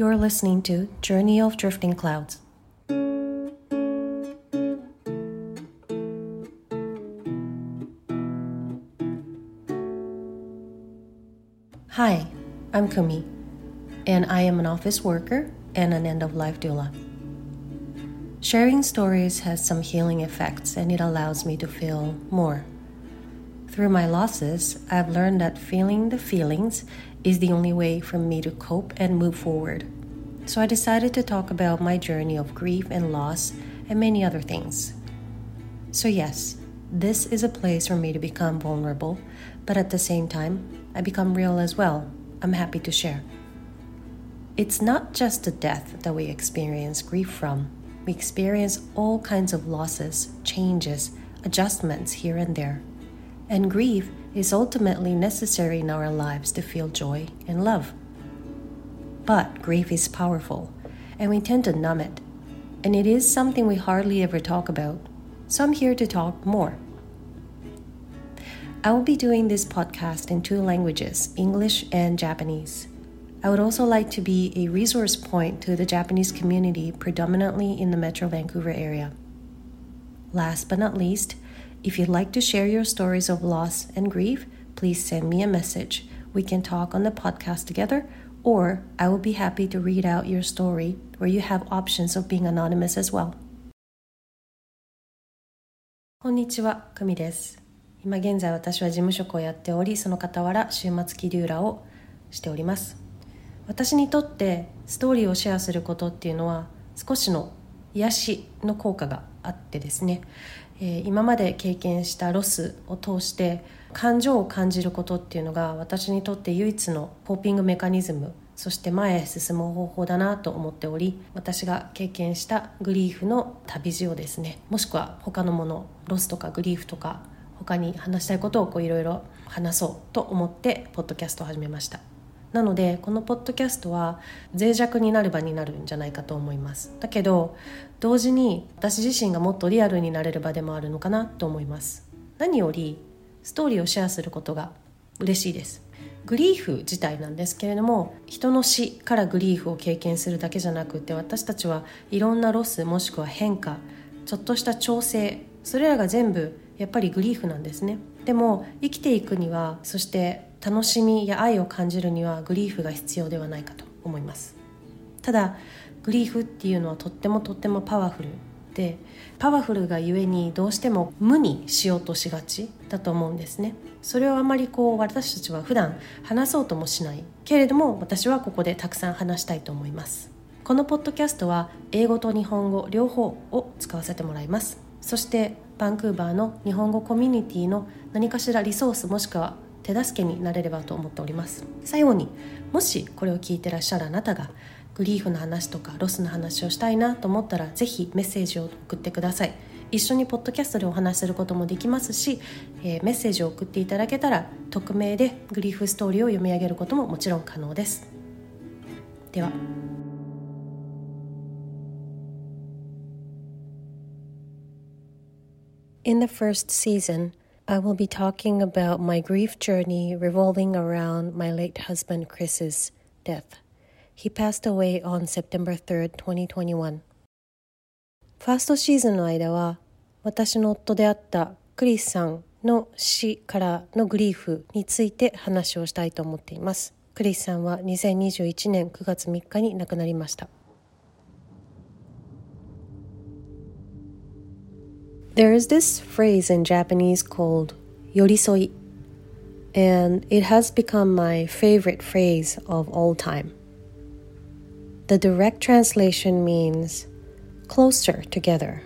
You're listening to Journey of Drifting Clouds. Hi, I'm Kumi, and I am an office worker and an end of life doula. Sharing stories has some healing effects and it allows me to feel more. Through my losses, I've learned that feeling the feelings is the only way for me to cope and move forward. So I decided to talk about my journey of grief and loss and many other things. So, yes, this is a place for me to become vulnerable, but at the same time, I become real as well. I'm happy to share. It's not just the death that we experience grief from. We experience all kinds of losses, changes, adjustments here and there. And grief is ultimately necessary in our lives to feel joy and love. But grief is powerful, and we tend to numb it. And it is something we hardly ever talk about. So I'm here to talk more. I will be doing this podcast in two languages, English and Japanese. I would also like to be a resource point to the Japanese community, predominantly in the Metro Vancouver area. Last but not least, if you'd like to share your stories of loss and grief, please send me a message. We can talk on the podcast together, or I will be happy to read out your story where you have options of being anonymous as well. こんにちは、久美です。今現在私は事務職をやっておりその傍ら週末期デューラーをしております私にとってストーリーをシェアすることっていうのは少しの癒しの効果があってですね、 え、今まで経験したロスを通して感情を感じることっていうのが私にとって唯一の coping mechanism そして前へ進む方法だなと思っており私が経験した grief の旅路をですね。もしくは他のものロスとか grief とか他に話したいことをいろいろ話そうと思ってポッドキャストを始めました。なのでこのポッドキャストは脆弱になる場になるんじゃないかと思います。だけど同時に私自身がもっとリアルになれる場でもあるのかなと思います。何よりストーリーをシェアすることが嬉しいです。グリーフ自体なんですけれども人の死からグリーフを経験するだけじゃなくて私たちはいろんなロスもしくは変化ちょっとした調整それらが全部やっぱりグリーフなんですね。でも生きていくにはそして楽しみや愛を感じるにはグリーフが必要ではないかと思います。ただグリーフっていうのはとってもとってもパワフルでパワフルがゆえにどうしても無にしようとしがちだと思うんですね。それをあまりこう私たちは普段話そうともしないけれども私はここでたくさん話したいと思います。このポッドキャストは英語と日本語両方を使わせてもらいます。そしてバンクーバーの日本語コミュニティの何かしらリソースもしくは手助けになれればと思っております。最後にもしこれを聞いてらっしゃるあなたがグリーフの話とかロスの話をしたいなと思ったらぜひメッセージを送ってください。一緒にポッドキャストでお話しすることもできますし、えー、メッセージを送っていただけたら匿名でグリーフストーリーを読み上げることももちろん可能です。では。In the first season, I will be talking about my grief journey revolving around my late husband Chris's death. He passed away on September 3rd, 2021. ファーストシーズンの間は私の夫であったクリスさんの死からのグリーフについて話をしたいと思っています。クリスさんは2021年9月3日に亡くなりました。There is this phrase in Japanese called yorisoi, and it has become my favorite phrase of all time. The direct translation means closer together.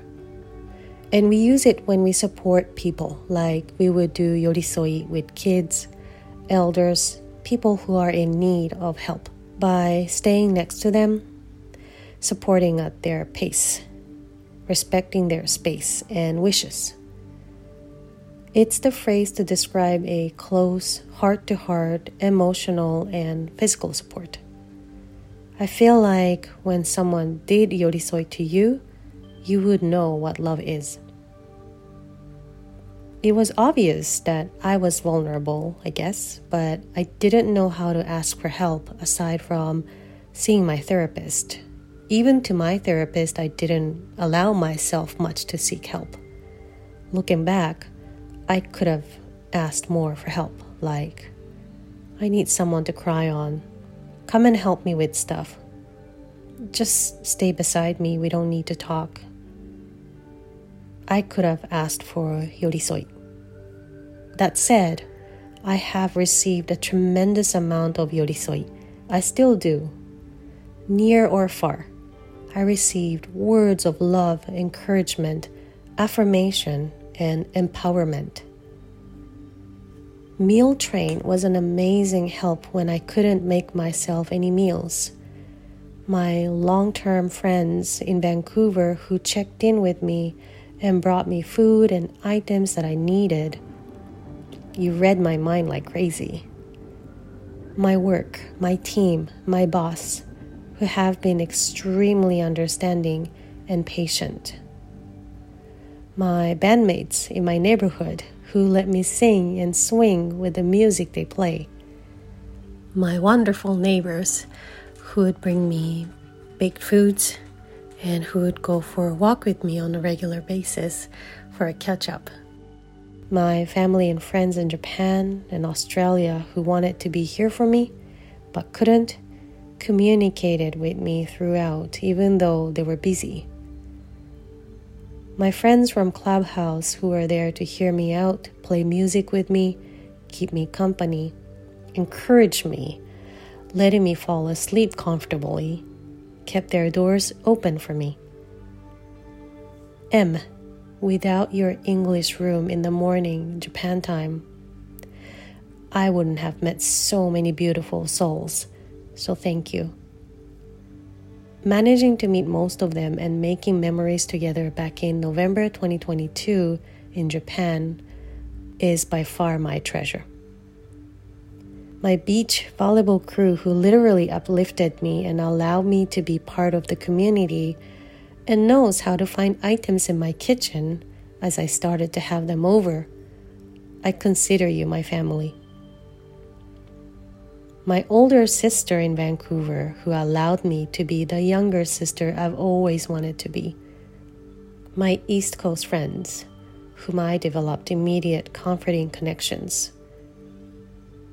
And we use it when we support people, like we would do yorisoi with kids, elders, people who are in need of help, by staying next to them, supporting at their pace respecting their space and wishes. It's the phrase to describe a close, heart to heart, emotional, and physical support. I feel like when someone did yorisoi to you, you would know what love is. It was obvious that I was vulnerable, I guess, but I didn't know how to ask for help aside from seeing my therapist. Even to my therapist, I didn't allow myself much to seek help. Looking back, I could have asked more for help, like, I need someone to cry on. Come and help me with stuff. Just stay beside me, we don't need to talk. I could have asked for yorisoi. That said, I have received a tremendous amount of yorisoi. I still do. Near or far, I received words of love, encouragement, affirmation, and empowerment. Meal Train was an amazing help when I couldn't make myself any meals. My long term friends in Vancouver who checked in with me and brought me food and items that I needed. You read my mind like crazy. My work, my team, my boss, who have been extremely understanding and patient. My bandmates in my neighborhood who let me sing and swing with the music they play. My wonderful neighbors who would bring me baked foods and who would go for a walk with me on a regular basis for a catch up. My family and friends in Japan and Australia who wanted to be here for me but couldn't communicated with me throughout, even though they were busy. My friends from Clubhouse who were there to hear me out, play music with me, keep me company, encourage me, letting me fall asleep comfortably, kept their doors open for me. M. Without your English room in the morning, Japan time, I wouldn't have met so many beautiful souls. So thank you. Managing to meet most of them and making memories together back in November 2022 in Japan is by far my treasure. My beach volleyball crew, who literally uplifted me and allowed me to be part of the community and knows how to find items in my kitchen as I started to have them over, I consider you my family my older sister in Vancouver, who allowed me to be the younger sister I've always wanted to be, my East Coast friends, whom I developed immediate comforting connections,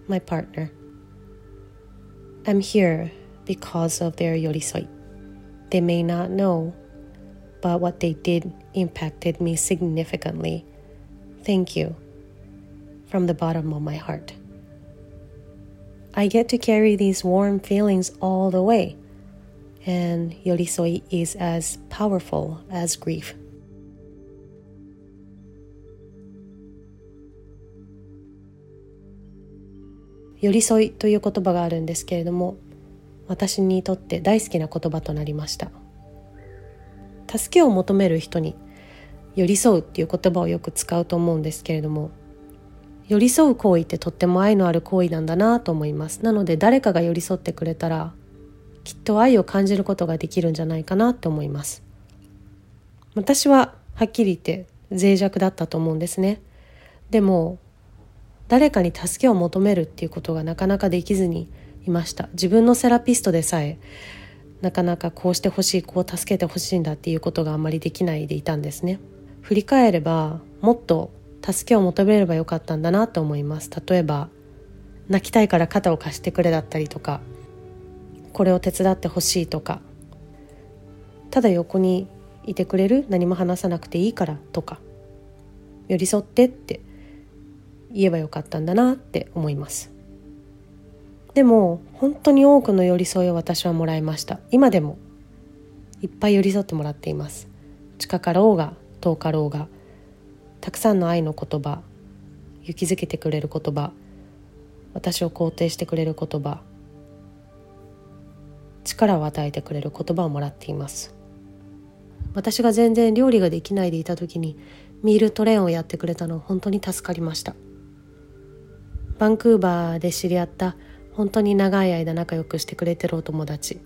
my partner. I'm here because of their yorisoi. They may not know, but what they did impacted me significantly. Thank you from the bottom of my heart. I get to carry these warm feelings all the way. And yorisoi is as powerful as grief. 寄り添いという言葉があるんですけれども私にとって大好きな言葉となりました助けを求める人に寄り添うっていう言葉をよく使うと思うんですけれども寄り添う行為ってとっても愛のある行為なんだなと思います。なので誰かが寄り添ってくれたらきっと愛を感じることができるんじゃないかなと思います。私ははっきり言って脆弱だったと思うんですね。でも誰かに助けを求めるっていうことがなかなかできずにいました。自分のセラピストでさえなかなかこうしてほしいこう助けてほしいんだっていうことがあんまりできないでいたんですね。振り返ればもっと助けを求めればよかったんだなと思います。例えば泣きたいから肩を貸してくれだったりとかこれを手伝ってほしいとかただ横にいてくれる何も話さなくていいからとか寄り添ってって言えばよかったんだなって思います。でも本当に多くの寄り添いを私はもらいました。今でもいっぱい寄り添ってもらっています。近かろうが遠かろうがたくさんの愛の言葉勇気づけてくれる言葉私を肯定してくれる言葉力を与えてくれる言葉をもらっています。私が全然料理ができないでいた時にミールトレーンをやってくれたの本当に助かりました。バンクーバーで知り合った本当に長い間仲良くしてくれてるお友達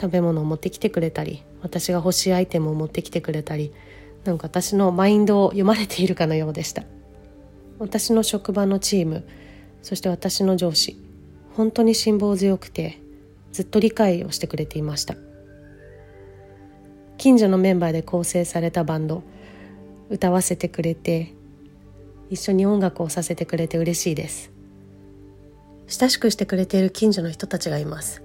食べ物を持ってきてくれたり私が欲しいアイテムを持ってきてくれたりなんか私のマインドを読まれているかのようでした。私の職場のチームそして私の上司本当に辛抱強くてずっと理解をしてくれていました。近所のメンバーで構成されたバンド歌わせてくれて一緒に音楽をさせてくれて嬉しいです。親しくしてくれている近所の人たちがいます。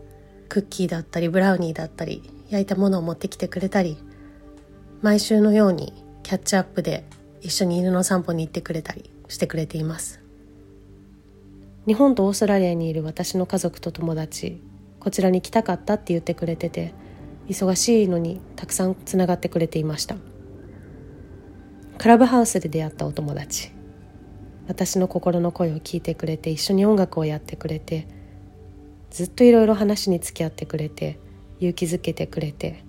クッキーだったりブラウニーだったり焼いたものを持ってきてくれたり毎週のようにキャッチアップで一緒に犬の散歩に行ってくれたりしてくれています。日本とオーストラリアにいる私の家族と友達こちらに来たかったって言ってくれてて忙しいのにたくさんつながってくれていました。クラブハウスで出会ったお友達私の心の声を聞いてくれて一緒に音楽をやってくれてずっといろいろ話に付き合ってくれて勇気づけてくれて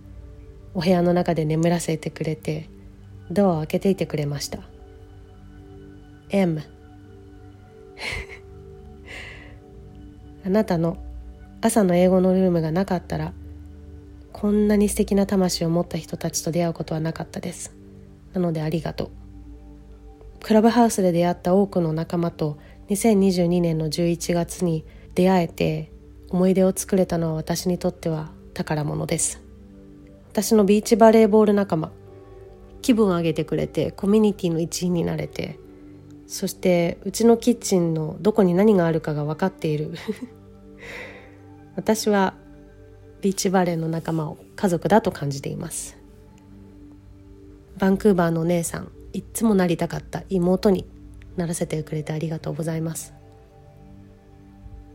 お部屋の中で眠らせてくれてドアを開けていてくれました。M あなたの朝の英語のルームがなかったらこんなに素敵な魂を持った人たちと出会うことはなかったです。なのでありがとう。クラブハウスで出会った多くの仲間と2022年の11月に出会えて思い出を作れたのは私にとっては宝物です私のビーチバレーボール仲間。気分を上げてくれてコミュニティの一員になれて。そしてうちのキッチンのどこに何があるかが分かっている。私はビーチバレーの仲間を家族だと感じています。バンクーバーのお姉さんいっつもなりたかった妹にならせてくれてありがとうございます。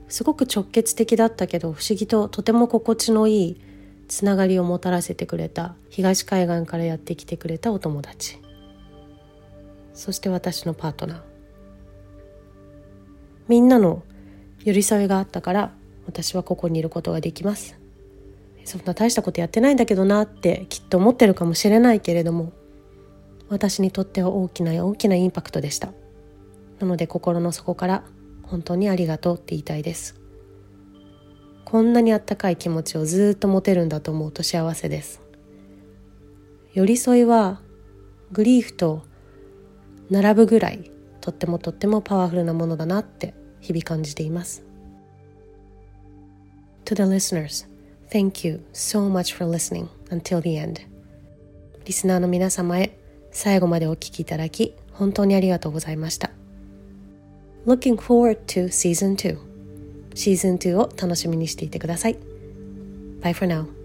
すごく直結的だったけど不思議ととても心地のいいつながりをもたらせてくれた東海岸からやってきてくれたお友達。そして私のパートナー。みんなの寄り添いがあったから私はここにいることができます。そんな大したことやってないんだけどなってきっと思ってるかもしれないけれども私にとっては大きな大きなインパクトでした。なので心の底から本当にありがとうって言いたいです。こんなにあったかい気持ちをずっと持てるんだと思うと幸せです。寄り添いはグリーフと並ぶぐらいとってもとってもパワフルなものだなって日々感じています。To the listeners, thank you so much for listening until the end. リスナーの皆様へ最後までお聞きいただき本当にありがとうございました。Looking forward to season 2シーズン2を楽しみにしていてください。Bye for now.